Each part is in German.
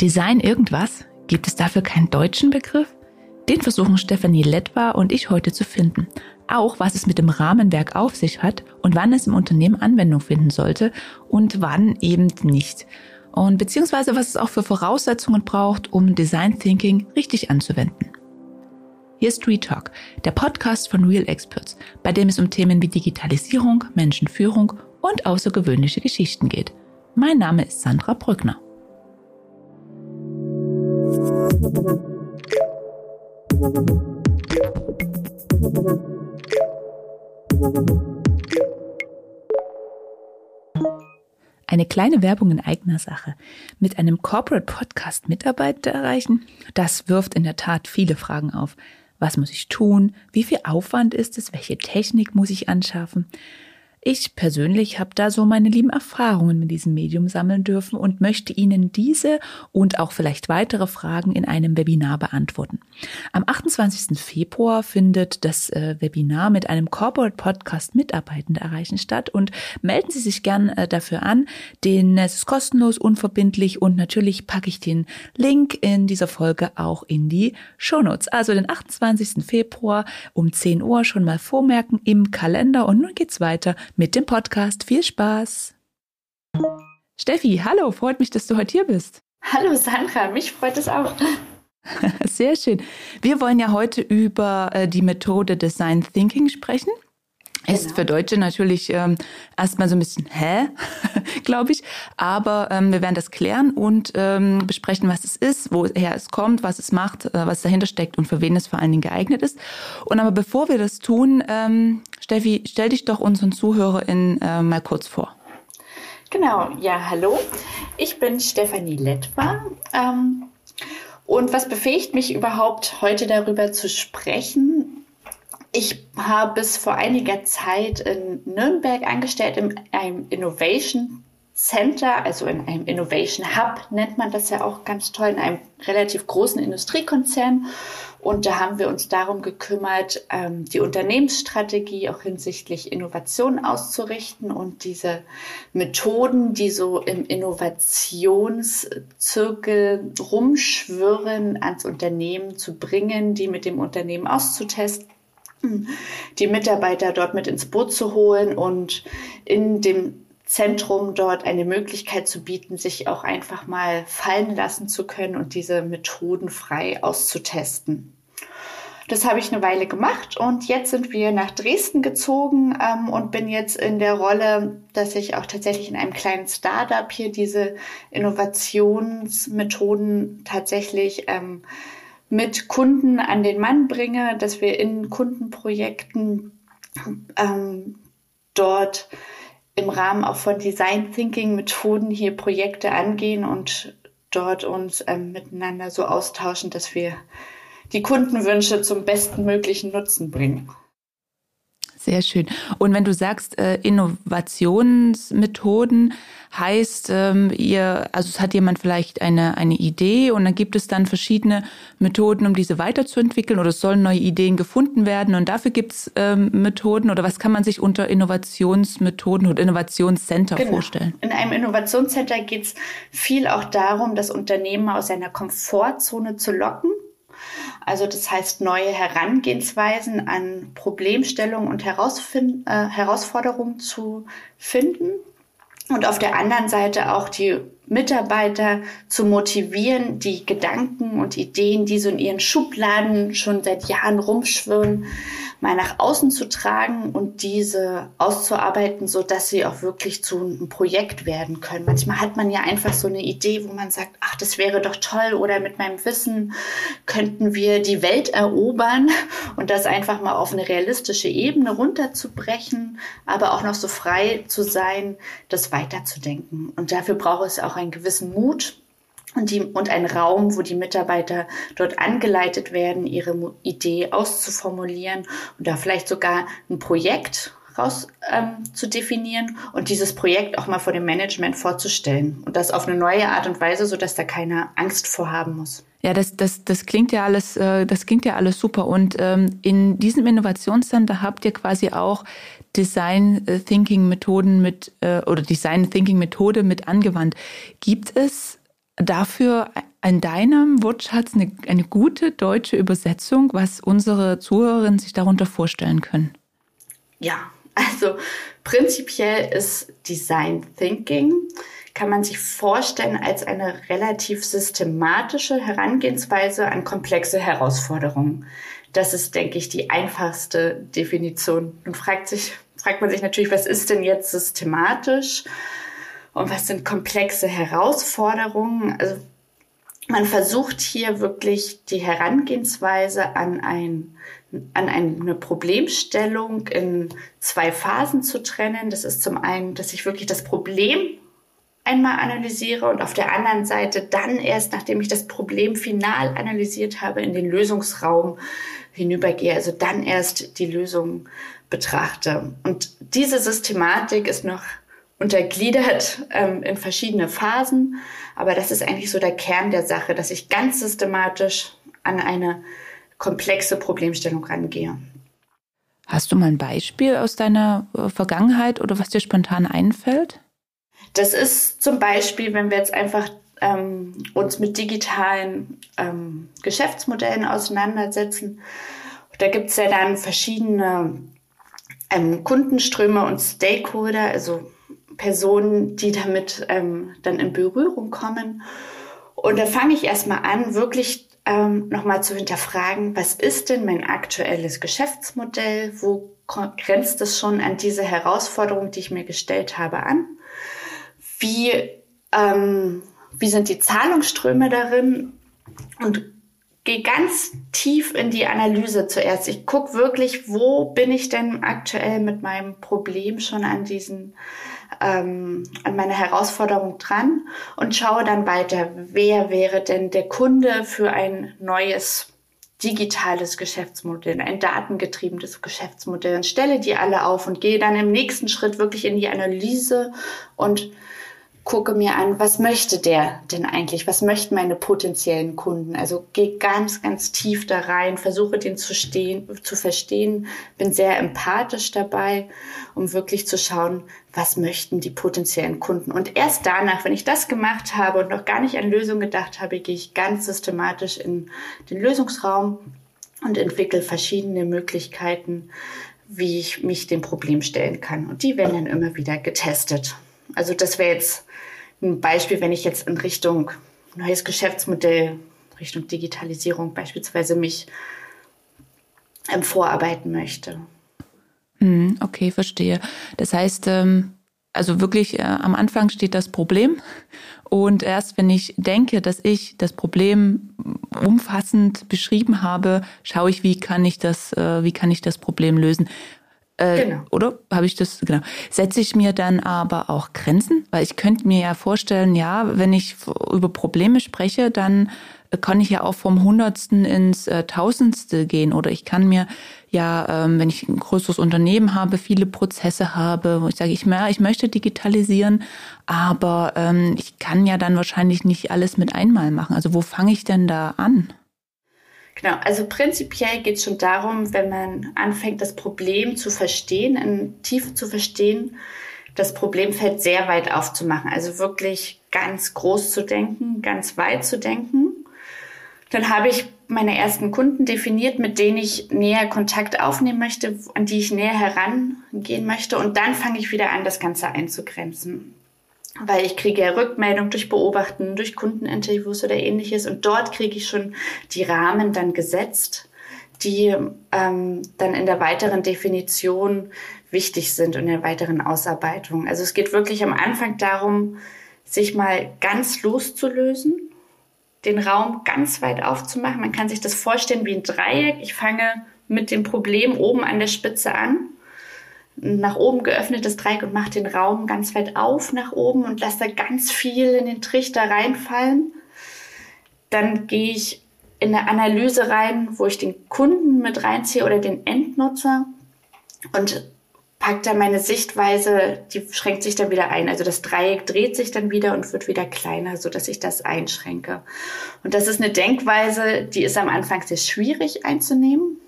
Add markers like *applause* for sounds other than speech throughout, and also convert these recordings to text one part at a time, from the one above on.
Design irgendwas? Gibt es dafür keinen deutschen Begriff? Den versuchen Stefanie Lettwa und ich heute zu finden. Auch was es mit dem Rahmenwerk auf sich hat und wann es im Unternehmen Anwendung finden sollte und wann eben nicht. Und beziehungsweise was es auch für Voraussetzungen braucht, um Design Thinking richtig anzuwenden. Hier ist Street Talk, der Podcast von Real Experts, bei dem es um Themen wie Digitalisierung, Menschenführung und außergewöhnliche Geschichten geht. Mein Name ist Sandra Brückner. Eine kleine Werbung in eigener Sache. Mit einem Corporate Podcast Mitarbeiter erreichen, das wirft in der Tat viele Fragen auf. Was muss ich tun? Wie viel Aufwand ist es? Welche Technik muss ich anschaffen? Ich persönlich habe da so meine lieben Erfahrungen mit diesem Medium sammeln dürfen und möchte Ihnen diese und auch vielleicht weitere Fragen in einem Webinar beantworten. Am 28. Februar findet das äh, Webinar mit einem Corporate Podcast Mitarbeitende erreichen statt und melden Sie sich gern äh, dafür an. Den, es ist kostenlos, unverbindlich und natürlich packe ich den Link in dieser Folge auch in die Shownotes. Also den 28. Februar um 10 Uhr schon mal vormerken im Kalender und nun geht's weiter mit dem Podcast. Viel Spaß! Steffi, hallo, freut mich, dass du heute hier bist. Hallo Sandra, mich freut es auch. *laughs* Sehr schön. Wir wollen ja heute über äh, die Methode Design Thinking sprechen. Ist genau. für Deutsche natürlich ähm, erstmal so ein bisschen hä, *laughs* glaube ich. Aber ähm, wir werden das klären und ähm, besprechen, was es ist, woher es kommt, was es macht, äh, was dahinter steckt und für wen es vor allen Dingen geeignet ist. Und aber bevor wir das tun, ähm, Steffi, stell dich doch unseren ZuhörerInnen äh, mal kurz vor. Genau, ja, hallo. Ich bin Stefanie Lettwer. Ähm, und was befähigt mich überhaupt, heute darüber zu sprechen? Ich habe bis vor einiger Zeit in Nürnberg angestellt in einem Innovation Center, also in einem Innovation Hub nennt man das ja auch ganz toll, in einem relativ großen Industriekonzern. Und da haben wir uns darum gekümmert, ähm, die Unternehmensstrategie auch hinsichtlich Innovation auszurichten und diese Methoden, die so im Innovationszirkel rumschwirren, ans Unternehmen zu bringen, die mit dem Unternehmen auszutesten die Mitarbeiter dort mit ins Boot zu holen und in dem Zentrum dort eine Möglichkeit zu bieten, sich auch einfach mal fallen lassen zu können und diese Methoden frei auszutesten. Das habe ich eine Weile gemacht und jetzt sind wir nach Dresden gezogen ähm, und bin jetzt in der Rolle, dass ich auch tatsächlich in einem kleinen Startup hier diese Innovationsmethoden tatsächlich ähm, mit Kunden an den Mann bringe, dass wir in Kundenprojekten ähm, dort im Rahmen auch von Design Thinking Methoden hier Projekte angehen und dort uns ähm, miteinander so austauschen, dass wir die Kundenwünsche zum besten möglichen Nutzen bringen. Sehr schön. Und wenn du sagst äh, Innovationsmethoden, heißt ähm, ihr, also es hat jemand vielleicht eine eine Idee und dann gibt es dann verschiedene Methoden, um diese weiterzuentwickeln oder es sollen neue Ideen gefunden werden und dafür gibt es ähm, Methoden oder was kann man sich unter Innovationsmethoden oder Innovationscenter genau. vorstellen? In einem Innovationscenter geht es viel auch darum, das Unternehmen aus seiner Komfortzone zu locken also das heißt neue Herangehensweisen an Problemstellungen und Herausfind äh, Herausforderungen zu finden. Und auf der anderen Seite auch die Mitarbeiter zu motivieren, die Gedanken und Ideen, die so in ihren Schubladen schon seit Jahren rumschwirren, mal nach außen zu tragen und diese auszuarbeiten, so dass sie auch wirklich zu einem Projekt werden können. Manchmal hat man ja einfach so eine Idee, wo man sagt, ach, das wäre doch toll oder mit meinem Wissen könnten wir die Welt erobern *laughs* und das einfach mal auf eine realistische Ebene runterzubrechen, aber auch noch so frei zu sein, das weiterzudenken. Und dafür braucht es auch einen gewissen Mut und, die, und ein Raum, wo die Mitarbeiter dort angeleitet werden, ihre Idee auszuformulieren und da vielleicht sogar ein Projekt raus ähm, zu definieren und dieses Projekt auch mal vor dem Management vorzustellen und das auf eine neue Art und Weise, so dass da keiner Angst vorhaben muss. Ja, das, das, das klingt ja alles, äh, das klingt ja alles super. Und ähm, in diesem Innovationscenter habt ihr quasi auch Design Thinking Methoden mit äh, oder Design Thinking Methode mit angewandt. Gibt es dafür in deinem Wortschatz eine, eine gute deutsche Übersetzung, was unsere Zuhörerinnen sich darunter vorstellen können? Ja, also prinzipiell ist Design Thinking, kann man sich vorstellen als eine relativ systematische Herangehensweise an komplexe Herausforderungen. Das ist, denke ich, die einfachste Definition. Nun fragt, sich, fragt man sich natürlich, was ist denn jetzt systematisch und was sind komplexe Herausforderungen? Also man versucht hier wirklich die Herangehensweise an, ein, an eine Problemstellung in zwei Phasen zu trennen. Das ist zum einen, dass ich wirklich das Problem einmal analysiere und auf der anderen Seite dann erst, nachdem ich das Problem final analysiert habe, in den Lösungsraum hinübergehe, also dann erst die Lösung betrachte. Und diese Systematik ist noch untergliedert ähm, in verschiedene Phasen. Aber das ist eigentlich so der Kern der Sache, dass ich ganz systematisch an eine komplexe Problemstellung rangehe. Hast du mal ein Beispiel aus deiner äh, Vergangenheit oder was dir spontan einfällt? Das ist zum Beispiel, wenn wir jetzt einfach ähm, uns mit digitalen ähm, Geschäftsmodellen auseinandersetzen. Da gibt es ja dann verschiedene ähm, Kundenströme und Stakeholder, also Personen, die damit ähm, dann in Berührung kommen. Und da fange ich erstmal an, wirklich ähm, nochmal zu hinterfragen, was ist denn mein aktuelles Geschäftsmodell? Wo grenzt es schon an diese Herausforderung, die ich mir gestellt habe, an? Wie, ähm, wie sind die Zahlungsströme darin? Und gehe ganz tief in die Analyse zuerst. Ich gucke wirklich, wo bin ich denn aktuell mit meinem Problem schon an diesen ähm, an meine Herausforderung dran und schaue dann weiter, wer wäre denn der Kunde für ein neues digitales Geschäftsmodell, ein datengetriebenes Geschäftsmodell und stelle die alle auf und gehe dann im nächsten Schritt wirklich in die Analyse und gucke mir an, was möchte der denn eigentlich? Was möchten meine potenziellen Kunden? Also gehe ganz, ganz tief da rein, versuche den zu, stehen, zu verstehen, bin sehr empathisch dabei, um wirklich zu schauen, was möchten die potenziellen Kunden. Und erst danach, wenn ich das gemacht habe und noch gar nicht an Lösungen gedacht habe, gehe ich ganz systematisch in den Lösungsraum und entwickle verschiedene Möglichkeiten, wie ich mich dem Problem stellen kann. Und die werden dann immer wieder getestet. Also das wäre jetzt ein Beispiel, wenn ich jetzt in Richtung neues Geschäftsmodell, Richtung Digitalisierung beispielsweise mich ähm, vorarbeiten möchte. Hm, okay, verstehe. Das heißt, ähm, also wirklich äh, am Anfang steht das Problem und erst wenn ich denke, dass ich das Problem umfassend beschrieben habe, schaue ich, wie kann ich das, äh, wie kann ich das Problem lösen. Äh, genau. Oder habe ich das, genau. Setze ich mir dann aber auch Grenzen? Weil ich könnte mir ja vorstellen, ja, wenn ich über Probleme spreche, dann kann ich ja auch vom Hundertsten ins äh, Tausendste gehen. Oder ich kann mir ja, ähm, wenn ich ein größeres Unternehmen habe, viele Prozesse habe, wo ich sage, ich, ich möchte digitalisieren, aber ähm, ich kann ja dann wahrscheinlich nicht alles mit einmal machen. Also wo fange ich denn da an? Genau, also prinzipiell geht es schon darum, wenn man anfängt, das Problem zu verstehen, in Tiefe zu verstehen, das Problemfeld sehr weit aufzumachen. Also wirklich ganz groß zu denken, ganz weit zu denken. Dann habe ich meine ersten Kunden definiert, mit denen ich näher Kontakt aufnehmen möchte, an die ich näher herangehen möchte. Und dann fange ich wieder an, das Ganze einzugrenzen weil ich kriege ja Rückmeldung durch Beobachten, durch Kundeninterviews oder ähnliches und dort kriege ich schon die Rahmen dann gesetzt, die ähm, dann in der weiteren Definition wichtig sind und in der weiteren Ausarbeitung. Also es geht wirklich am Anfang darum, sich mal ganz loszulösen, den Raum ganz weit aufzumachen. Man kann sich das vorstellen wie ein Dreieck. Ich fange mit dem Problem oben an der Spitze an nach oben geöffnetes Dreieck und mache den Raum ganz weit auf nach oben und lasse da ganz viel in den Trichter reinfallen. Dann gehe ich in eine Analyse rein, wo ich den Kunden mit reinziehe oder den Endnutzer und packt dann meine Sichtweise, die schränkt sich dann wieder ein. Also das Dreieck dreht sich dann wieder und wird wieder kleiner, so dass ich das einschränke. Und das ist eine Denkweise, die ist am Anfang sehr schwierig einzunehmen.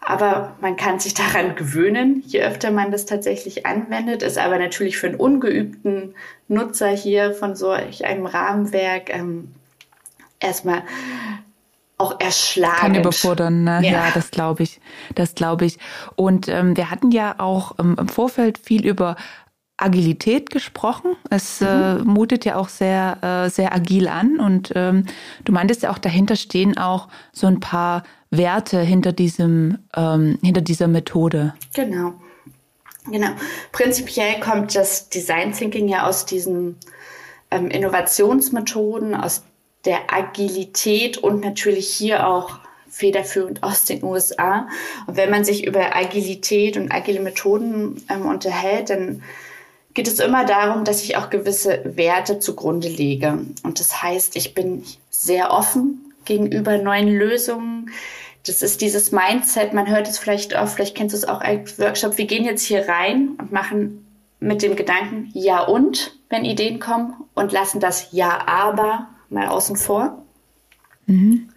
Aber man kann sich daran gewöhnen, je öfter man das tatsächlich anwendet, ist aber natürlich für einen ungeübten Nutzer hier von so einem Rahmenwerk ähm, erstmal auch erschlagen. Kann überfordern, ne? ja. ja das glaube ich. Das glaube ich. Und ähm, wir hatten ja auch ähm, im Vorfeld viel über Agilität gesprochen. Es mhm. äh, mutet ja auch sehr, äh, sehr agil an. Und ähm, du meintest ja auch, dahinter stehen auch so ein paar Werte hinter diesem, ähm, hinter dieser Methode. Genau. Genau. Prinzipiell kommt das Design Thinking ja aus diesen ähm, Innovationsmethoden, aus der Agilität und natürlich hier auch federführend aus den USA. Und wenn man sich über Agilität und agile Methoden ähm, unterhält, dann geht es immer darum, dass ich auch gewisse Werte zugrunde lege. Und das heißt, ich bin sehr offen gegenüber neuen Lösungen. Das ist dieses Mindset, man hört es vielleicht oft, vielleicht kennst du es auch als Workshop, wir gehen jetzt hier rein und machen mit dem Gedanken Ja und, wenn Ideen kommen und lassen das Ja aber mal außen vor. Mhm.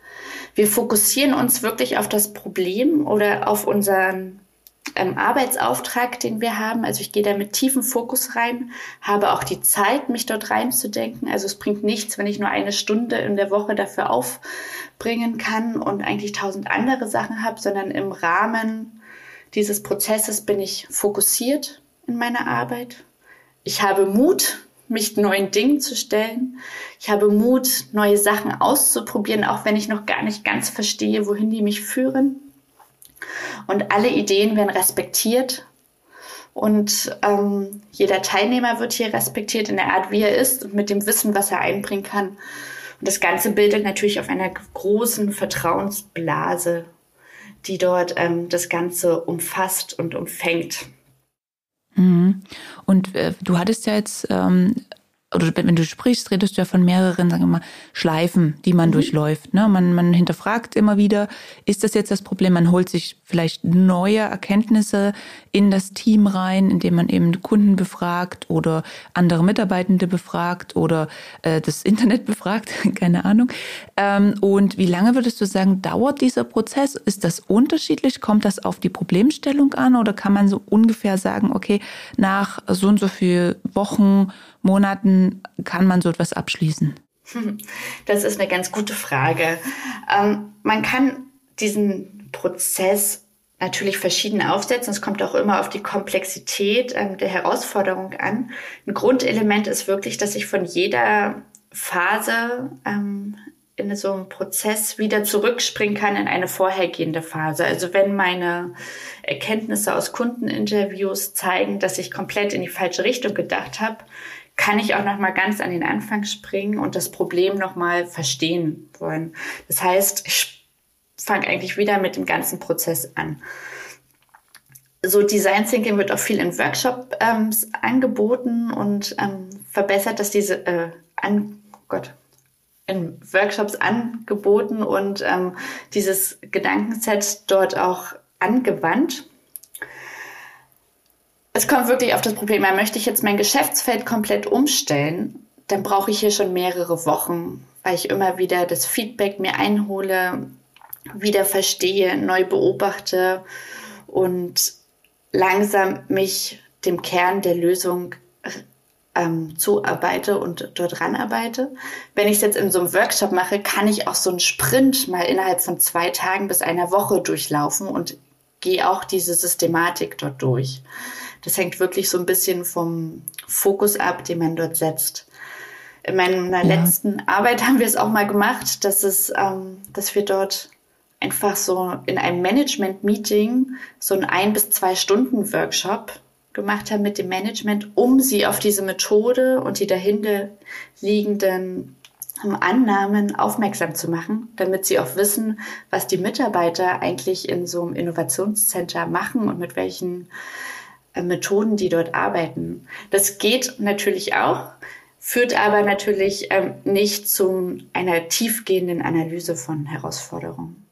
Wir fokussieren uns wirklich auf das Problem oder auf unseren ähm, Arbeitsauftrag, den wir haben. Also ich gehe da mit tiefem Fokus rein, habe auch die Zeit, mich dort reinzudenken. Also es bringt nichts, wenn ich nur eine Stunde in der Woche dafür aufbringen kann und eigentlich tausend andere Sachen habe, sondern im Rahmen dieses Prozesses bin ich fokussiert in meiner Arbeit. Ich habe Mut, mich neuen Dingen zu stellen. Ich habe Mut, neue Sachen auszuprobieren, auch wenn ich noch gar nicht ganz verstehe, wohin die mich führen. Und alle Ideen werden respektiert. Und ähm, jeder Teilnehmer wird hier respektiert in der Art, wie er ist und mit dem Wissen, was er einbringen kann. Und das Ganze bildet natürlich auf einer großen Vertrauensblase, die dort ähm, das Ganze umfasst und umfängt. Mhm. Und äh, du hattest ja jetzt ähm, oder wenn du sprichst, redest du ja von mehreren, sagen wir mal, Schleifen, die man mhm. durchläuft. Ne? Man, man hinterfragt immer wieder, ist das jetzt das Problem? Man holt sich vielleicht neue Erkenntnisse in das Team rein, indem man eben Kunden befragt oder andere Mitarbeitende befragt oder äh, das Internet *laughs* befragt, keine Ahnung. Ähm, und wie lange würdest du sagen, dauert dieser Prozess? Ist das unterschiedlich? Kommt das auf die Problemstellung an oder kann man so ungefähr sagen, okay, nach so und so viel Wochen Monaten kann man so etwas abschließen? *laughs* Das ist eine ganz gute Frage. Ähm, man kann diesen Prozess natürlich verschieden aufsetzen. Es kommt auch immer auf die Komplexität ähm, der Herausforderung an. Ein Grundelement ist wirklich, dass ich von jeder Phase ähm, in so einem Prozess wieder zurückspringen kann in eine vorhergehende Phase. Also wenn meine Erkenntnisse aus Kundeninterviews zeigen, dass ich komplett in die falsche Richtung gedacht habe, kann ich auch noch mal ganz an den Anfang springen und das Problem noch mal verstehen wollen. Das heißt, ich fange eigentlich wieder mit dem ganzen Prozess an. So Design Thinking wird auch viel in Workshops ähm, angeboten und ähm, verbessert, dass diese äh, an Gott in Workshops angeboten und ähm, dieses Gedankenset dort auch angewandt. Es kommt wirklich auf das Problem an, möchte ich jetzt mein Geschäftsfeld komplett umstellen, dann brauche ich hier schon mehrere Wochen, weil ich immer wieder das Feedback mir einhole, wieder verstehe, neu beobachte und langsam mich dem Kern der Lösung ähm, zuarbeite und dort ranarbeite. Wenn ich es jetzt in so einem Workshop mache, kann ich auch so einen Sprint mal innerhalb von zwei Tagen bis einer Woche durchlaufen und gehe auch diese Systematik dort durch. Das hängt wirklich so ein bisschen vom Fokus ab, den man dort setzt. In meiner ja. letzten Arbeit haben wir es auch mal gemacht, dass es, ähm, dass wir dort einfach so in einem Management-Meeting so ein ein bis zwei Stunden Workshop gemacht haben mit dem Management, um sie auf diese Methode und die dahinter liegenden ähm, Annahmen aufmerksam zu machen, damit sie auch wissen, was die Mitarbeiter eigentlich in so einem Innovationscenter machen und mit welchen äh, Methoden, die dort arbeiten. Das geht natürlich auch, führt aber natürlich ähm, nicht zu einer tiefgehenden Analyse von Herausforderungen.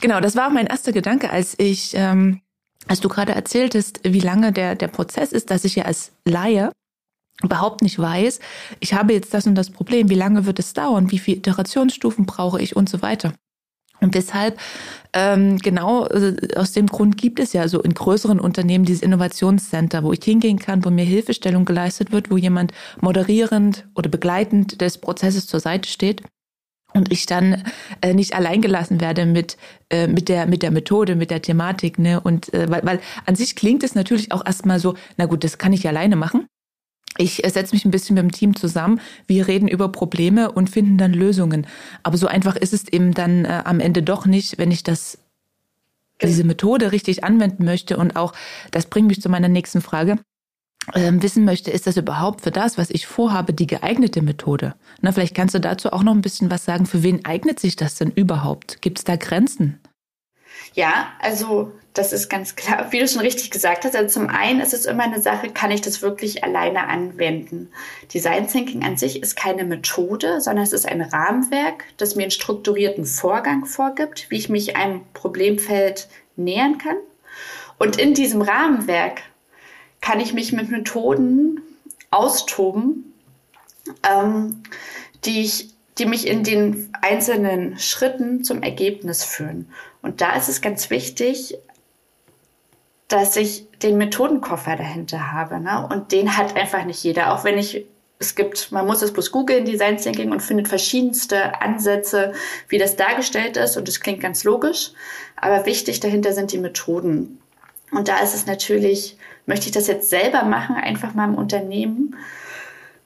Genau, das war auch mein erster Gedanke, als ich ähm, als du gerade erzähltest, wie lange der, der Prozess ist, dass ich ja als Laie überhaupt nicht weiß, ich habe jetzt das und das Problem, wie lange wird es dauern, wie viele Iterationsstufen brauche ich und so weiter. Und deshalb, ähm, genau äh, aus dem Grund gibt es ja so in größeren Unternehmen dieses Innovationscenter, wo ich hingehen kann, wo mir Hilfestellung geleistet wird, wo jemand moderierend oder begleitend des Prozesses zur Seite steht und ich dann äh, nicht allein gelassen werde mit äh, mit der mit der Methode mit der Thematik ne? Und äh, weil, weil an sich klingt es natürlich auch erstmal so na gut das kann ich alleine machen. Ich äh, setze mich ein bisschen mit dem Team zusammen wir reden über Probleme und finden dann Lösungen. Aber so einfach ist es eben dann äh, am Ende doch nicht wenn ich das diese Methode richtig anwenden möchte. Und auch das bringt mich zu meiner nächsten Frage wissen möchte, ist das überhaupt für das, was ich vorhabe, die geeignete Methode? Na, vielleicht kannst du dazu auch noch ein bisschen was sagen. Für wen eignet sich das denn überhaupt? Gibt es da Grenzen? Ja, also das ist ganz klar, wie du schon richtig gesagt hast. Also zum einen ist es immer eine Sache, kann ich das wirklich alleine anwenden? Design Thinking an sich ist keine Methode, sondern es ist ein Rahmenwerk, das mir einen strukturierten Vorgang vorgibt, wie ich mich einem Problemfeld nähern kann. Und in diesem Rahmenwerk kann ich mich mit Methoden austoben, ähm, die, ich, die mich in den einzelnen Schritten zum Ergebnis führen. Und da ist es ganz wichtig, dass ich den Methodenkoffer dahinter habe. Ne? Und den hat einfach nicht jeder. Auch wenn ich, es gibt, man muss es bloß googeln, Design Thinking, und findet verschiedenste Ansätze, wie das dargestellt ist. Und das klingt ganz logisch. Aber wichtig dahinter sind die Methoden. Und da ist es natürlich Möchte ich das jetzt selber machen, einfach mal im Unternehmen,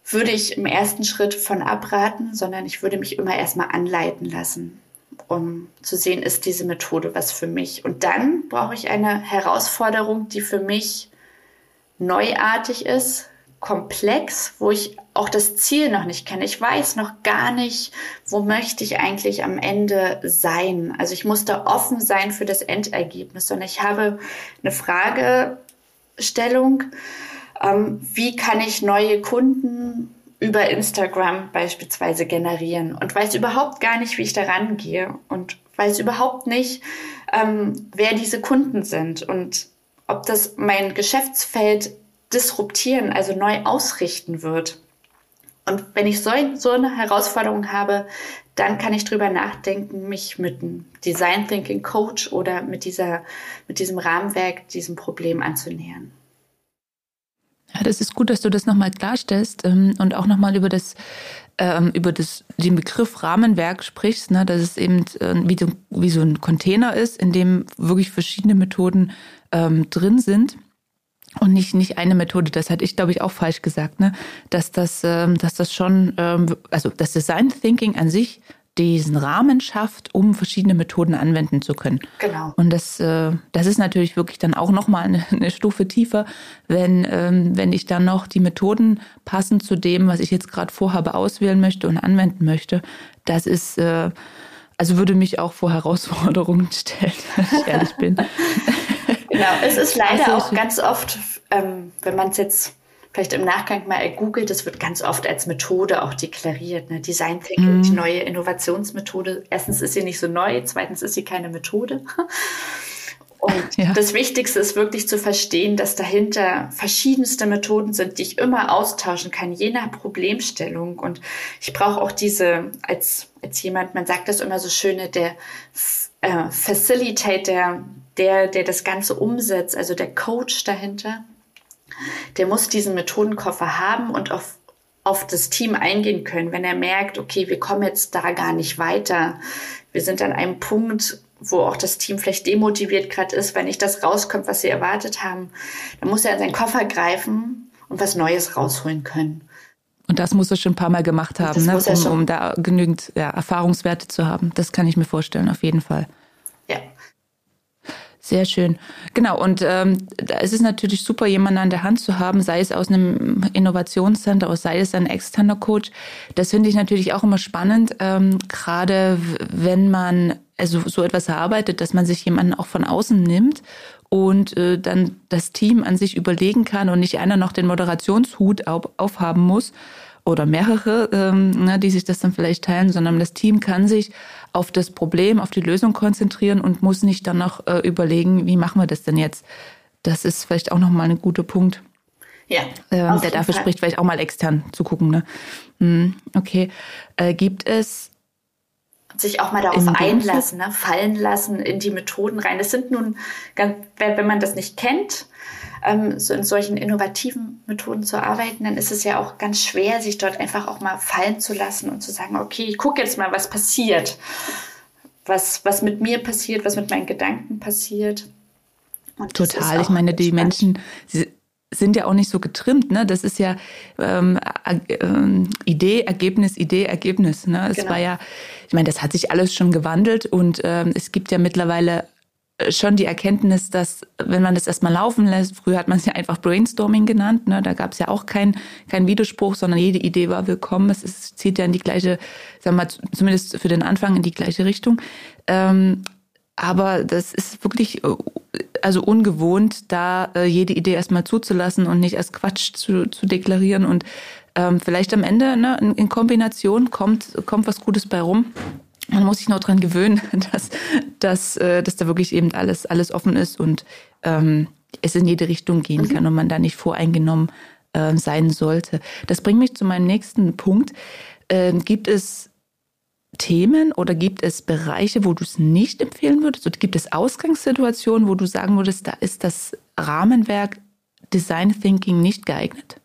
würde ich im ersten Schritt von abraten, sondern ich würde mich immer erstmal anleiten lassen, um zu sehen, ist diese Methode was für mich. Und dann brauche ich eine Herausforderung, die für mich neuartig ist, komplex, wo ich auch das Ziel noch nicht kenne. Ich weiß noch gar nicht, wo möchte ich eigentlich am Ende sein. Also ich muss da offen sein für das Endergebnis, sondern ich habe eine Frage, Stellung. Ähm, wie kann ich neue Kunden über Instagram beispielsweise generieren und weiß überhaupt gar nicht, wie ich daran gehe und weiß überhaupt nicht, ähm, wer diese Kunden sind und ob das mein Geschäftsfeld disruptieren, also neu ausrichten wird. Und wenn ich so, so eine Herausforderung habe, dann kann ich drüber nachdenken, mich mit einem Design Thinking Coach oder mit dieser, mit diesem Rahmenwerk diesem Problem anzunähern. Ja, das ist gut, dass du das nochmal klarstellst ähm, und auch nochmal über das ähm, über das, den Begriff Rahmenwerk sprichst, ne, dass es eben äh, wie, so, wie so ein Container ist, in dem wirklich verschiedene Methoden ähm, drin sind und nicht nicht eine Methode. Das hatte ich glaube ich auch falsch gesagt, ne, dass das ähm, dass das schon ähm, also das Design Thinking an sich diesen Rahmen schafft, um verschiedene Methoden anwenden zu können. Genau. Und das, äh, das ist natürlich wirklich dann auch nochmal eine, *laughs* eine Stufe tiefer, wenn, ähm, wenn ich dann noch die Methoden passend zu dem, was ich jetzt gerade vorhabe, auswählen möchte und anwenden möchte. Das ist, äh, also würde mich auch vor Herausforderungen *laughs* stellen, wenn ich ehrlich bin. *laughs* Genau, es ist leider also, auch ganz oft, ähm, wenn man es jetzt vielleicht im Nachgang mal googelt, das wird ganz oft als Methode auch deklariert. Ne? Design Thinking, mm. die neue Innovationsmethode. Erstens ist sie nicht so neu, zweitens ist sie keine Methode. *laughs* Und ja. das Wichtigste ist wirklich zu verstehen, dass dahinter verschiedenste Methoden sind, die ich immer austauschen kann, je nach Problemstellung. Und ich brauche auch diese, als, als jemand, man sagt das immer so schöne, der äh, Facilitator, der, der das Ganze umsetzt, also der Coach dahinter der muss diesen Methodenkoffer haben und auf, auf das Team eingehen können, wenn er merkt, okay, wir kommen jetzt da gar nicht weiter. Wir sind an einem Punkt, wo auch das Team vielleicht demotiviert gerade ist, wenn nicht das rauskommt, was sie erwartet haben. Dann muss er in seinen Koffer greifen und was Neues rausholen können. Und das muss er schon ein paar Mal gemacht haben, ne? um, um da genügend ja, Erfahrungswerte zu haben. Das kann ich mir vorstellen, auf jeden Fall. Sehr schön. Genau, und ähm, da ist es natürlich super, jemanden an der Hand zu haben, sei es aus einem Innovationscenter oder sei es ein externer Coach. Das finde ich natürlich auch immer spannend, ähm, gerade wenn man also so etwas erarbeitet, dass man sich jemanden auch von außen nimmt und äh, dann das Team an sich überlegen kann und nicht einer noch den Moderationshut auf, aufhaben muss oder mehrere, ähm, ne, die sich das dann vielleicht teilen, sondern das Team kann sich auf das Problem, auf die Lösung konzentrieren und muss nicht dann noch äh, überlegen, wie machen wir das denn jetzt. Das ist vielleicht auch nochmal ein guter Punkt. Ja. Ähm, der dafür Fall. spricht, vielleicht auch mal extern zu gucken. Ne? Hm, okay. Äh, gibt es sich auch mal darauf einlassen, ne? fallen lassen in die Methoden rein. Das sind nun, wenn man das nicht kennt, ähm, so in solchen innovativen Methoden zu arbeiten, dann ist es ja auch ganz schwer, sich dort einfach auch mal fallen zu lassen und zu sagen, okay, ich gucke jetzt mal, was passiert. Was, was mit mir passiert, was mit meinen Gedanken passiert. Und Total. Ich meine, die spannend. Menschen, sind ja auch nicht so getrimmt. Ne? Das ist ja ähm, äh, Idee, Ergebnis, Idee, Ergebnis. Ne? Es genau. war ja, ich meine, das hat sich alles schon gewandelt und ähm, es gibt ja mittlerweile schon die Erkenntnis, dass wenn man das erstmal laufen lässt, früher hat man es ja einfach Brainstorming genannt, ne? da gab es ja auch keinen kein Widerspruch, sondern jede Idee war willkommen. Es, ist, zieht ja in die gleiche, sagen wir mal, zumindest für den Anfang in die gleiche Richtung. Ähm, aber das ist wirklich äh, also ungewohnt, da äh, jede Idee erstmal zuzulassen und nicht als Quatsch zu, zu deklarieren. Und ähm, vielleicht am Ende ne, in, in Kombination kommt, kommt was Gutes bei rum. Man muss sich noch dran gewöhnen, *laughs* dass, dass, äh, dass da wirklich eben alles, alles offen ist und ähm, es in jede Richtung gehen mhm. kann und man da nicht voreingenommen äh, sein sollte. Das bringt mich zu meinem nächsten Punkt. Ähm, gibt es Themen oder gibt es Bereiche, wo du es nicht empfehlen würdest? Oder gibt es Ausgangssituationen, wo du sagen würdest, da ist das Rahmenwerk Design Thinking nicht geeignet?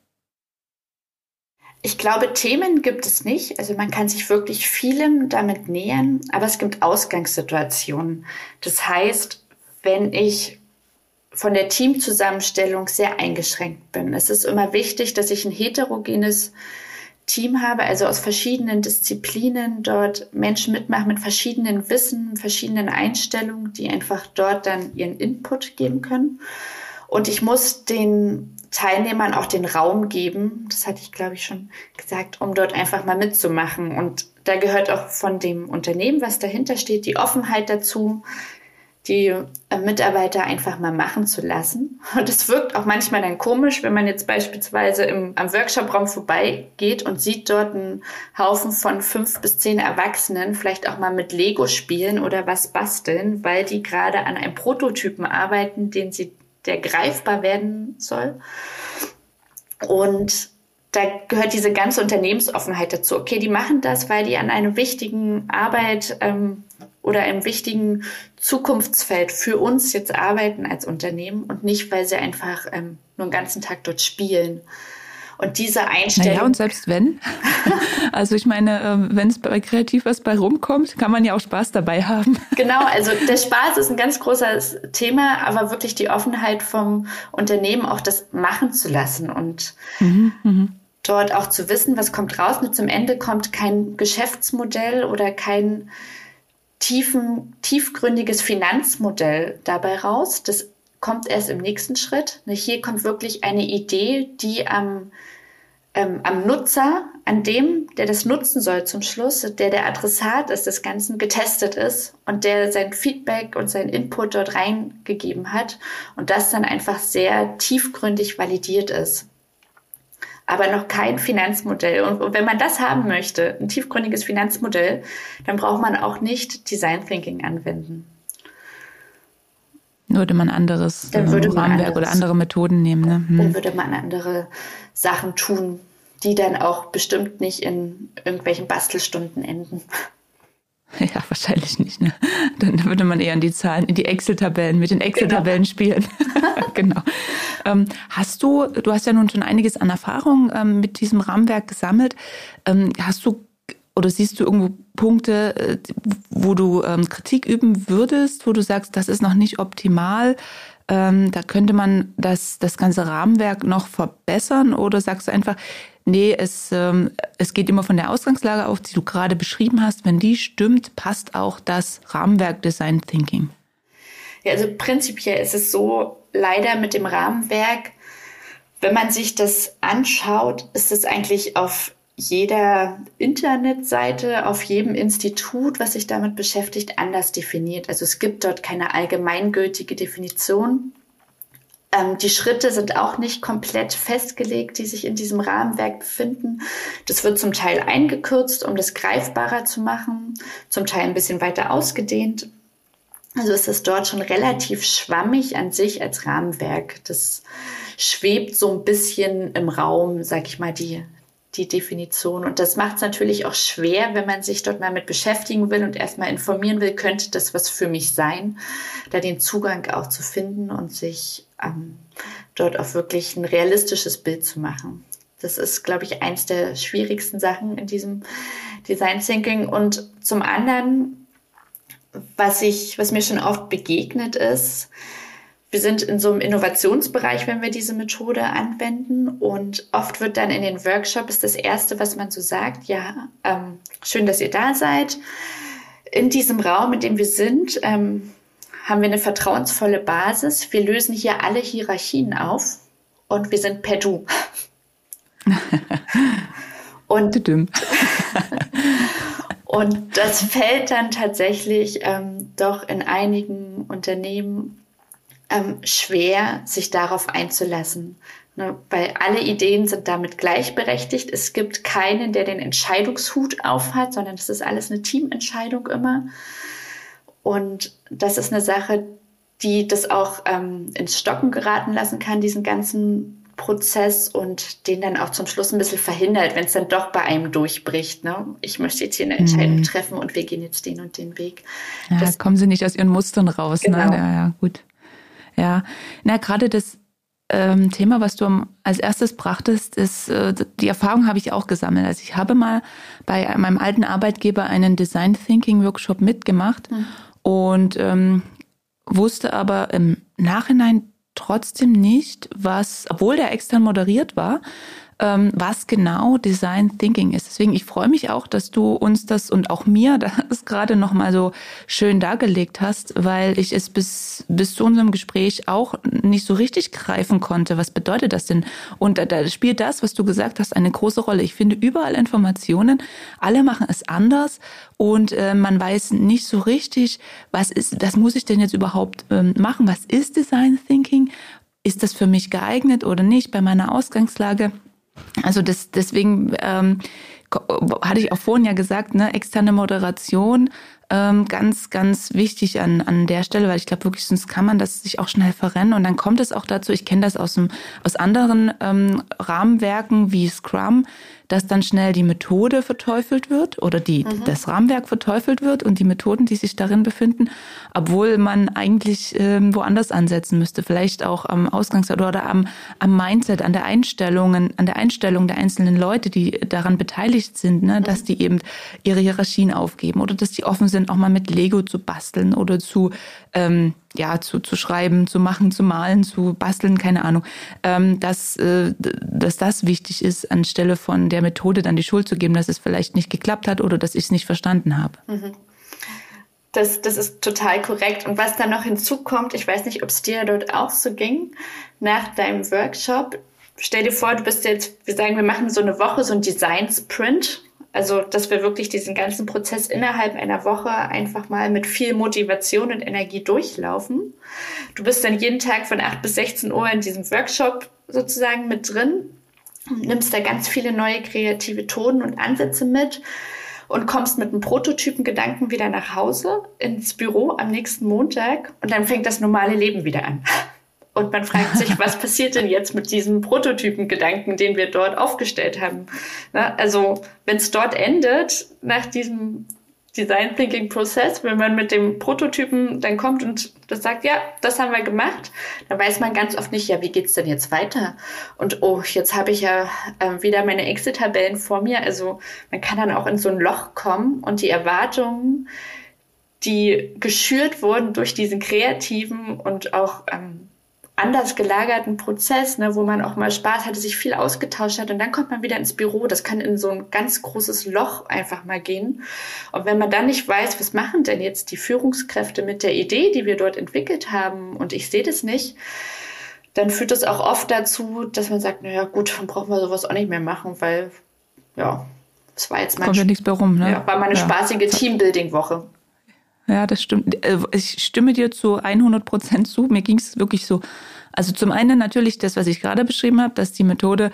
Ich glaube, Themen gibt es nicht. Also man kann sich wirklich vielem damit nähern, aber es gibt Ausgangssituationen. Das heißt, wenn ich von der Teamzusammenstellung sehr eingeschränkt bin, es ist immer wichtig, dass ich ein heterogenes Team habe, also aus verschiedenen Disziplinen dort Menschen mitmachen mit verschiedenen Wissen, verschiedenen Einstellungen, die einfach dort dann ihren Input geben können. Und ich muss den Teilnehmern auch den Raum geben, das hatte ich glaube ich schon gesagt, um dort einfach mal mitzumachen. Und da gehört auch von dem Unternehmen, was dahinter steht, die Offenheit dazu, die äh, Mitarbeiter einfach mal machen zu lassen. *laughs* Und es wirkt auch manchmal dann komisch, wenn man jetzt beispielsweise im, am Workshopraum vorbeigeht und sieht dort einen Haufen von fünf bis zehn Erwachsenen vielleicht auch mal mit Lego spielen oder was basteln, weil die gerade an einem Prototypen arbeiten, den sie, der greifbar werden soll. Und da gehört diese ganze Unternehmensoffenheit dazu. Okay, die machen das, weil die an einer wichtigen Arbeit ähm, oder einem wichtigen Zukunftsfeld für uns jetzt arbeiten als Unternehmen und nicht, weil sie einfach ähm, nur den ganzen Tag dort spielen. Und diese Einstellung. Ja, naja, und selbst wenn. *laughs* also ich meine, ähm, wenn es bei kreativ was bei rumkommt, kann man ja auch Spaß dabei haben. *laughs* Genau, also der Spaß ist ein ganz großes Thema, aber wirklich die Offenheit vom Unternehmen auch das machen zu lassen und mhm, mh. dort auch zu wissen, was kommt raus. Und zum Ende kommt kein Geschäftsmodell oder kein tiefen, tiefgründiges Finanzmodell dabei raus. Das kommt erst im nächsten Schritt. Hier kommt wirklich eine Idee, die am, ähm, am Nutzer, an dem, der das nutzen soll zum Schluss, der der Adressat ist des Ganzen, getestet ist und der sein Feedback und sein Input dort reingegeben hat und das dann einfach sehr tiefgründig validiert ist aber noch kein Finanzmodell. Und, wenn man das haben möchte, ein tiefgründiges Finanzmodell, dann braucht man auch nicht Design Thinking anwenden. Würde man anderes dann würde man Rahmenwerk anderes, oder andere Methoden nehmen. Ne? Hm. Dann würde man andere Sachen tun, die dann auch bestimmt nicht in irgendwelchen Bastelstunden enden. *laughs* Ja, wahrscheinlich nicht. Ne? Dann würde man eher in die Zahlen, in die Excel-Tabellen, mit den Excel-Tabellen genau. spielen. *laughs* genau. Ähm, hast du, du hast ja nun schon einiges an Erfahrung ähm, mit diesem Rahmenwerk gesammelt. Ähm, hast du oder siehst du irgendwo Punkte, äh, wo du ähm, Kritik üben würdest, wo du sagst, das ist noch nicht optimal? Ähm, da könnte man das, das ganze Rahmenwerk noch verbessern? Oder sagst du einfach, nee, es, ähm, es geht immer von der Ausgangslage auf, die du gerade beschrieben hast. Wenn die stimmt, passt auch das Rahmenwerk Design Thinking. Ja, also prinzipiell ist es so, leider mit dem Rahmenwerk, wenn man sich das anschaut, ist es eigentlich auf jeder Internetseite, auf jedem Institut, was sich damit beschäftigt, anders definiert. Also es gibt dort keine allgemeingültige Definition. Ähm, die Schritte sind auch nicht komplett festgelegt, die sich in diesem Rahmenwerk befinden. Das wird zum Teil eingekürzt, um das greifbarer zu machen, zum Teil ein bisschen weiter ausgedehnt. Also ist es dort schon relativ schwammig an sich als Rahmenwerk. Das schwebt so ein bisschen im Raum, sag ich mal, die, die Definition. Und das macht es natürlich auch schwer, wenn man sich dort mal mit beschäftigen will und erstmal informieren will, könnte das was für mich sein, da den Zugang auch zu finden und sich ähm, dort auch wirklich ein realistisches Bild zu machen. Das ist, glaube ich, eins der schwierigsten Sachen in diesem Design Thinking. Und zum anderen, was ich, was mir schon oft begegnet ist, wir sind in so einem Innovationsbereich, wenn wir diese Methode anwenden. Und oft wird dann in den Workshops das Erste, was man so sagt, ja, ähm, schön, dass ihr da seid. In diesem Raum, in dem wir sind, ähm, haben wir eine vertrauensvolle Basis. Wir lösen hier alle Hierarchien auf und wir sind per Du. *laughs* und, *laughs* und das fällt dann tatsächlich ähm, doch in einigen Unternehmen ähm, schwer, sich darauf einzulassen. Ne, weil alle Ideen sind damit gleichberechtigt. Es gibt keinen, der den Entscheidungshut aufhat, sondern das ist alles eine Teamentscheidung immer. Und das ist eine Sache, die das auch ähm, ins Stocken geraten lassen kann, diesen ganzen Prozess und den dann auch zum Schluss ein bisschen verhindert, wenn es dann doch bei einem durchbricht. Ne? Ich möchte jetzt hier eine Entscheidung mhm. treffen und wir gehen jetzt den und den Weg. Ja, das, kommen sie nicht aus ihren Mustern raus. Ne? Genau. Ne? Ja, ja, gut. Ja, na gerade das ähm, Thema, was du als erstes brachtest, ist, äh, die Erfahrung habe ich auch gesammelt. Also ich habe mal bei meinem alten Arbeitgeber einen Design Thinking Workshop mitgemacht mhm. und ähm, wusste aber im Nachhinein trotzdem nicht, was, obwohl der extern moderiert war, was genau Design Thinking ist. Deswegen, ich freue mich auch, dass du uns das und auch mir *laughs* das gerade nochmal so schön dargelegt hast, weil ich es bis, bis zu unserem Gespräch auch nicht so richtig greifen konnte. Was bedeutet das denn? Und da, da spielt das, was du gesagt hast, eine große Rolle. Ich finde überall Informationen, alle machen es anders und äh, man weiß nicht so richtig, was ist, was muss ich denn jetzt überhaupt ähm, machen? Was ist Design Thinking? Ist das für mich geeignet oder nicht bei meiner Ausgangslage? Also das, deswegen ähm, hatte ich auch vorhin ja gesagt, ne, externe Moderation ähm, ganz, ganz wichtig an, an der Stelle, weil ich glaube wirklich, sonst kann man das sich auch schnell verrennen. Und dann kommt es auch dazu, ich kenne das aus, dem, aus anderen ähm, Rahmenwerken wie Scrum, dass dann schnell die Methode verteufelt wird oder die, mhm. das Rahmenwerk verteufelt wird und die Methoden, die sich darin befinden, obwohl man eigentlich ähm, woanders ansetzen müsste, vielleicht auch am Ausgangsort oder am, am Mindset, an der Einstellungen, an der Einstellung der einzelnen Leute, die daran beteiligt sind, ne, mhm. dass die eben ihre Hierarchien aufgeben oder dass die offen sind, auch mal mit Lego zu basteln oder zu ähm, ja, zu, zu schreiben, zu machen, zu malen, zu basteln, keine Ahnung, ähm, dass, äh, dass das wichtig ist, anstelle von der Methode dann die Schuld zu geben, dass es vielleicht nicht geklappt hat oder dass ich es nicht verstanden habe. Mhm. Das, das ist total korrekt. Und was dann noch hinzukommt, ich weiß nicht, ob es dir dort auch so ging, nach deinem Workshop, stell dir vor, du bist jetzt, wir sagen, wir machen so eine Woche, so ein Design-Sprint also, dass wir wirklich diesen ganzen Prozess innerhalb einer Woche einfach mal mit viel Motivation und Energie durchlaufen. Du bist dann jeden Tag von 8 bis 16 Uhr in diesem Workshop sozusagen mit drin, nimmst da ganz viele neue kreative Tonen und Ansätze mit und kommst mit einem Prototypen-Gedanken wieder nach Hause ins Büro am nächsten Montag und dann fängt das normale Leben wieder an. Und man fragt sich, was *laughs* passiert denn jetzt mit diesem Prototypengedanken, den wir dort aufgestellt haben? Na, also, wenn es dort endet, nach diesem Design Thinking Prozess, wenn man mit dem Prototypen dann kommt und das sagt, ja, das haben wir gemacht, dann weiß man ganz oft nicht, ja, wie geht's denn jetzt weiter? Und oh, jetzt habe ich ja äh, wieder meine Excel-Tabellen vor mir. Also man kann dann auch in so ein Loch kommen und die Erwartungen, die geschürt wurden durch diesen kreativen und auch ähm, anders gelagerten Prozess, ne, wo man auch mal Spaß hatte, sich viel ausgetauscht hat und dann kommt man wieder ins Büro. Das kann in so ein ganz großes Loch einfach mal gehen. Und wenn man dann nicht weiß, was machen denn jetzt die Führungskräfte mit der Idee, die wir dort entwickelt haben und ich sehe das nicht, dann führt das auch oft dazu, dass man sagt, naja gut, dann brauchen wir sowas auch nicht mehr machen, weil ja, es war jetzt mal, Kommt ja nichts mehr rum, ne? ja, war mal eine ja. spaßige Teambuilding-Woche. Ja, das stimmt. Äh, ich stimme dir zu 100 Prozent zu. Mir ging es wirklich so Also zum einen natürlich das, was ich gerade beschrieben habe, dass die Methode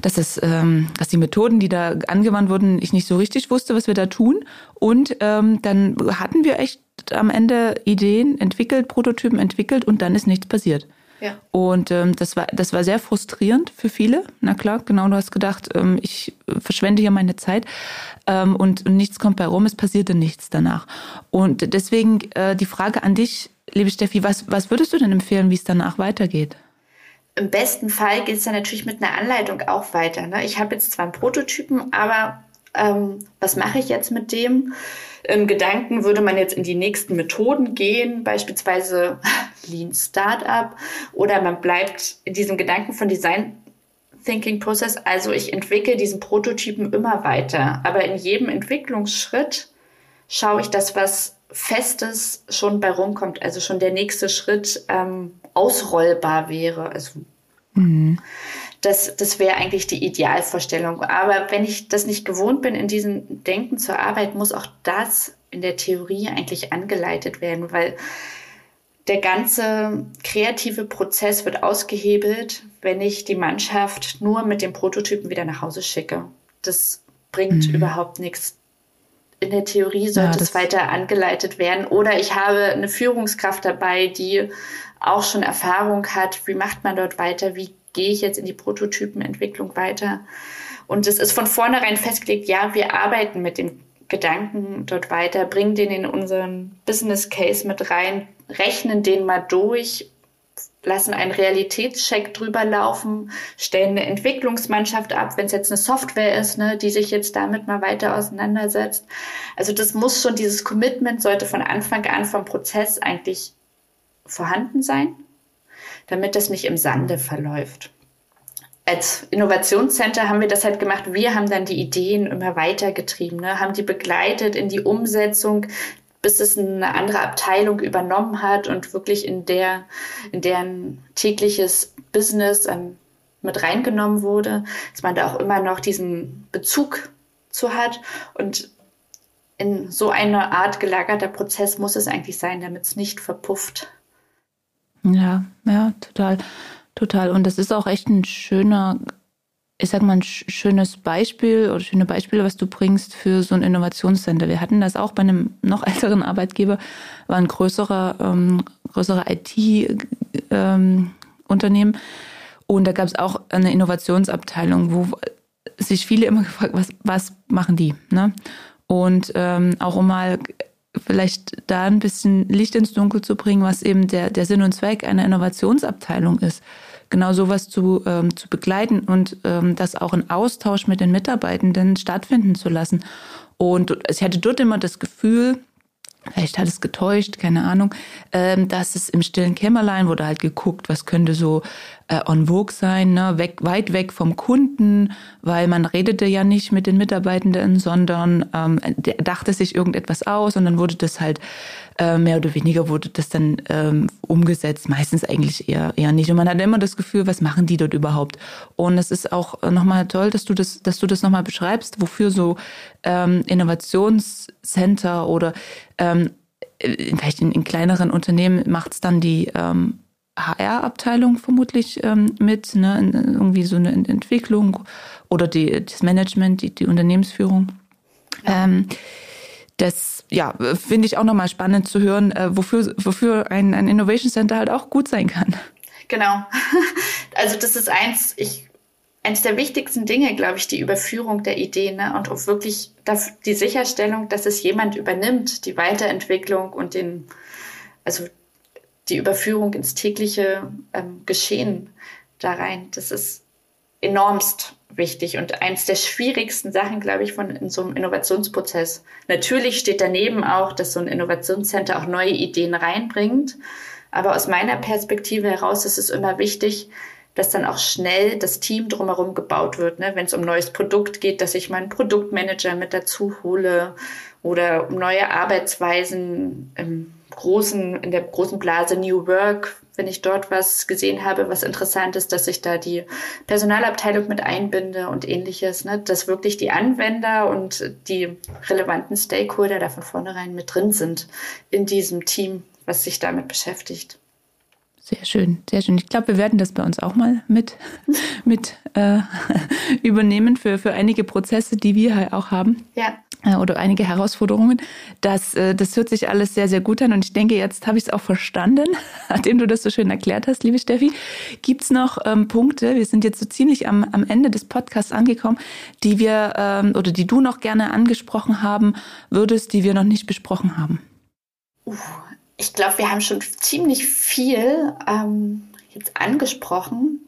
dass es, ähm, dass die Methoden, die da angewandt wurden, ich nicht so richtig wusste, was wir da tun. Und ähm, dann hatten wir echt am Ende Ideen entwickelt, Prototypen entwickelt und dann ist nichts passiert. Ja. Und ähm, das war das war sehr frustrierend für viele. Na klar, genau, du hast gedacht, ähm, ich verschwende hier meine Zeit ähm, und, und nichts kommt bei rum, es passierte nichts danach. Und deswegen äh, die Frage an dich, liebe Steffi, was, was würdest du denn empfehlen, wie es danach weitergeht? Im besten Fall geht es dann natürlich mit einer Anleitung auch weiter. Ne? Ich habe jetzt zwar einen Prototypen, aber ähm, was mache ich jetzt mit dem? Im Gedanken würde man jetzt in die nächsten Methoden gehen, beispielsweise Lean Startup, oder man bleibt in diesem Gedanken von Design Thinking Process. Also ich entwickle diesen Prototypen immer weiter, aber in jedem Entwicklungsschritt schaue ich, dass was Festes schon bei rumkommt, also schon der nächste Schritt ähm, ausrollbar wäre. Also mhm. das, das wäre eigentlich die Idealvorstellung. Aber wenn ich das nicht gewohnt bin, in diesem Denken zur Arbeit, muss auch das in der Theorie eigentlich angeleitet werden, weil der ganze kreative Prozess wird ausgehebelt, wenn ich die Mannschaft nur mit dem Prototypen wieder nach Hause schicke. Das bringt mhm. überhaupt nichts in der Theorie sollte ja, es weiter angeleitet werden. Oder ich habe eine Führungskraft dabei, die auch schon Erfahrung hat, wie macht man dort weiter, wie gehe ich jetzt in die Prototypenentwicklung weiter. Und es ist von vornherein festgelegt, ja, wir arbeiten mit dem Gedanken dort weiter, bringen den in unseren Business Case mit rein, rechnen den mal durch, lassen einen Realitätscheck drüber laufen, stellen eine Entwicklungsmannschaft ab, wenn es jetzt eine Software ist, ne, die sich jetzt damit mal weiter auseinandersetzt. Also das muss schon, dieses Commitment sollte von Anfang an vom Prozess eigentlich vorhanden sein, damit das nicht im Sande verläuft. Als Innovationscenter haben wir das halt gemacht. Wir haben dann die Ideen immer weitergetrieben, ne? haben die begleitet in die Umsetzung, bis es eine andere Abteilung übernommen hat und wirklich in der, in deren tägliches Business ähm, mit reingenommen wurde, dass man da auch immer noch diesen Bezug zu hat. Und in so einer Art gelagerter Prozess muss es eigentlich sein, damit es nicht verpufft. Ja, ja, total, total. Und das ist auch echt ein schöner ich sag mal, ein schönes Beispiel oder schöne Beispiele, was du bringst für so ein Innovationscenter. Wir hatten das auch bei einem noch *laughs* älteren Arbeitgeber, war ein größerer, ähm, größerer IT-Unternehmen. Ähm, und da gab es auch eine Innovationsabteilung, wo sich viele immer gefragt, was, was machen die? Ne? Und ähm, auch um mal vielleicht da ein bisschen Licht ins Dunkel zu bringen, was eben der, der Sinn und Zweck einer Innovationsabteilung ist genau sowas zu, ähm, zu begleiten und ähm, das auch in Austausch mit den Mitarbeitenden stattfinden zu lassen. Und ich hatte dort immer das Gefühl, vielleicht hat es getäuscht, keine Ahnung, ähm, dass es im stillen Kämmerlein wurde halt geguckt, was könnte so äh, on vogue sein, ne? weg, weit weg vom Kunden, weil man redete ja nicht mit den Mitarbeitenden, sondern ähm, dachte sich irgendetwas aus und dann wurde das halt äh, mehr oder weniger wurde das dann ähm, umgesetzt, meistens eigentlich eher eher nicht. Und man hat immer das Gefühl, was machen die dort überhaupt? Und es ist auch nochmal toll, dass du das, dass du das nochmal beschreibst, wofür so ähm, Innovationscenter oder ähm, vielleicht in, in kleineren Unternehmen macht es dann die ähm, HR-Abteilung vermutlich ähm, mit, ne, irgendwie so eine Entwicklung oder die, das Management, die, die Unternehmensführung. Ja. Ähm, das ja, finde ich auch nochmal spannend zu hören, äh, wofür, wofür ein, ein Innovation Center halt auch gut sein kann. Genau. *laughs* Also das ist eins, ich, eins der wichtigsten Dinge, glaube ich, die Überführung der Ideen ne? und auch wirklich die Sicherstellung, dass es jemand übernimmt, die Weiterentwicklung und den, also die Überführung ins tägliche ähm, Geschehen da rein. Das ist enormst wichtig und eins der schwierigsten Sachen, glaube ich, von in so einem Innovationsprozess. Natürlich steht daneben auch, dass so ein Innovationscenter auch neue Ideen reinbringt. Aber aus meiner Perspektive heraus ist es immer wichtig, dass dann auch schnell das Team drumherum gebaut wird. Ne? Wenn es um neues Produkt geht, dass ich meinen Produktmanager mit dazu hole oder um neue Arbeitsweisen im großen, in der großen Blase New Work, wenn ich dort was gesehen habe, was interessant ist, dass ich da die Personalabteilung mit einbinde und ähnliches, ne? dass wirklich die Anwender und die relevanten Stakeholder da von vornherein mit drin sind in diesem Team, was sich damit beschäftigt. Sehr schön, sehr schön. Ich glaube, wir werden das bei uns auch mal mit, *laughs* mit äh, *laughs* übernehmen für, für einige Prozesse, die wir halt auch haben. Ja. Äh, oder einige Herausforderungen. Das, äh, das hört sich alles sehr, sehr gut an. Und ich denke, jetzt habe ich es auch verstanden, *laughs* nachdem du das so schön erklärt hast, liebe Steffi. Gibt es noch ähm, Punkte, wir sind jetzt so ziemlich am, am Ende des Podcasts angekommen, die wir ähm, oder die du noch gerne angesprochen haben würdest, die wir noch nicht besprochen haben? Uh, ich glaube, wir haben schon ziemlich viel ähm, jetzt angesprochen.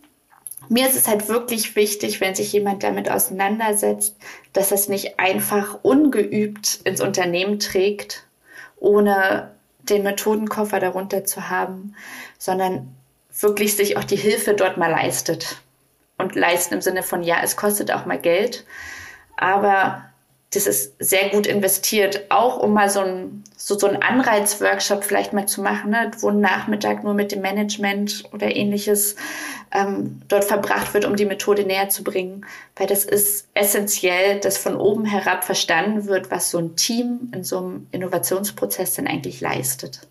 Mir ist es halt wirklich wichtig, wenn sich jemand damit auseinandersetzt, dass es nicht einfach ungeübt ins Unternehmen trägt, ohne den Methodenkoffer darunter zu haben, sondern wirklich sich auch die Hilfe dort mal leistet. Und leisten im Sinne von, ja, es kostet auch mal Geld, aber das ist sehr gut investiert, auch um mal so ein, so, so ein Anreizworkshop vielleicht mal zu machen, ne, wo ein Nachmittag nur mit dem Management oder ähnliches ähm, dort verbracht wird, um die Methode näher zu bringen. Weil das ist essentiell, dass von oben herab verstanden wird, was so ein Team in so einem Innovationsprozess denn eigentlich leistet.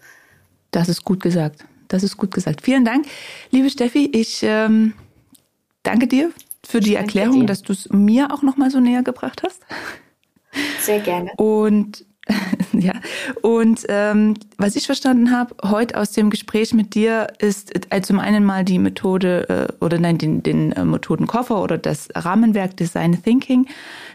Das ist gut gesagt. Das ist gut gesagt. Vielen Dank, liebe Steffi. Ich ähm, danke dir für die Erklärung, dass du es mir auch noch mal so näher gebracht hast. Sehr gerne. Und *laughs* ja, und ähm, was ich verstanden habe heute aus dem Gespräch mit dir ist also zum einen mal die Methode äh, oder nein, den, den äh, Methodenkoffer oder das Rahmenwerk Design Thinking,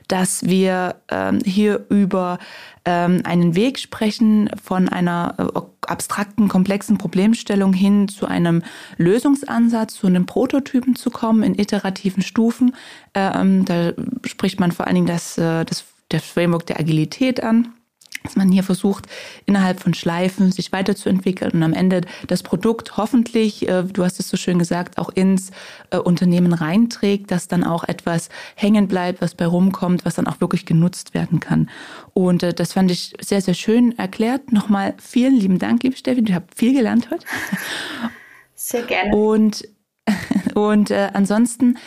dass wir ähm, hier über ähm, einen Weg sprechen von einer äh, abstrakten, komplexen Problemstellung hin zu einem Lösungsansatz, zu einem Prototypen zu kommen in iterativen Stufen. Ähm, da spricht man vor allen Dingen das, äh, das das Framework der Agilität an dass man hier versucht, innerhalb von Schleifen sich weiterzuentwickeln und am Ende das Produkt hoffentlich, äh, du hast es so schön gesagt, auch ins äh, Unternehmen reinträgt, dass dann auch etwas hängen bleibt, was bei rumkommt, was dann auch wirklich genutzt werden kann. Und äh, das fand ich sehr, sehr schön erklärt. Nochmal vielen lieben Dank, liebe Steffi, du habt viel gelernt heute. Sehr gerne. Und, *laughs* und ansonsten,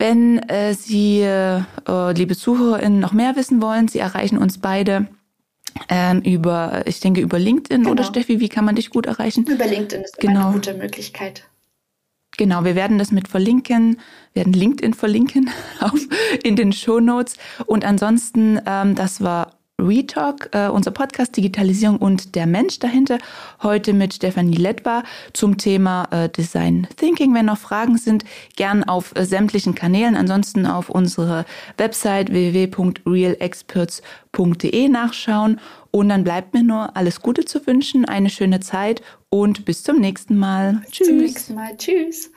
wenn äh, Sie, äh, liebe ZuhörerInnen, noch mehr wissen wollen, Sie erreichen uns beide ähm, über, ich denke, über LinkedIn genau. oder Steffi, wie kann man dich gut erreichen? Über LinkedIn ist genau. eine gute Möglichkeit. Genau, wir werden das mit verlinken, werden LinkedIn verlinken *laughs* auf, in den Show Notes. Und ansonsten, ähm, das war Retalk, äh, unser Podcast Digitalisierung und der Mensch dahinter. Heute mit Stefanie Lettbar zum Thema äh, Design Thinking. Wenn noch Fragen sind, gern auf äh, sämtlichen Kanälen. Ansonsten auf unsere Website www.realexperts.de nachschauen. Und dann bleibt mir nur alles Gute zu wünschen, eine schöne Zeit und bis zum nächsten Mal. Tschüss. Bis zum nächsten Mal. Tschüss.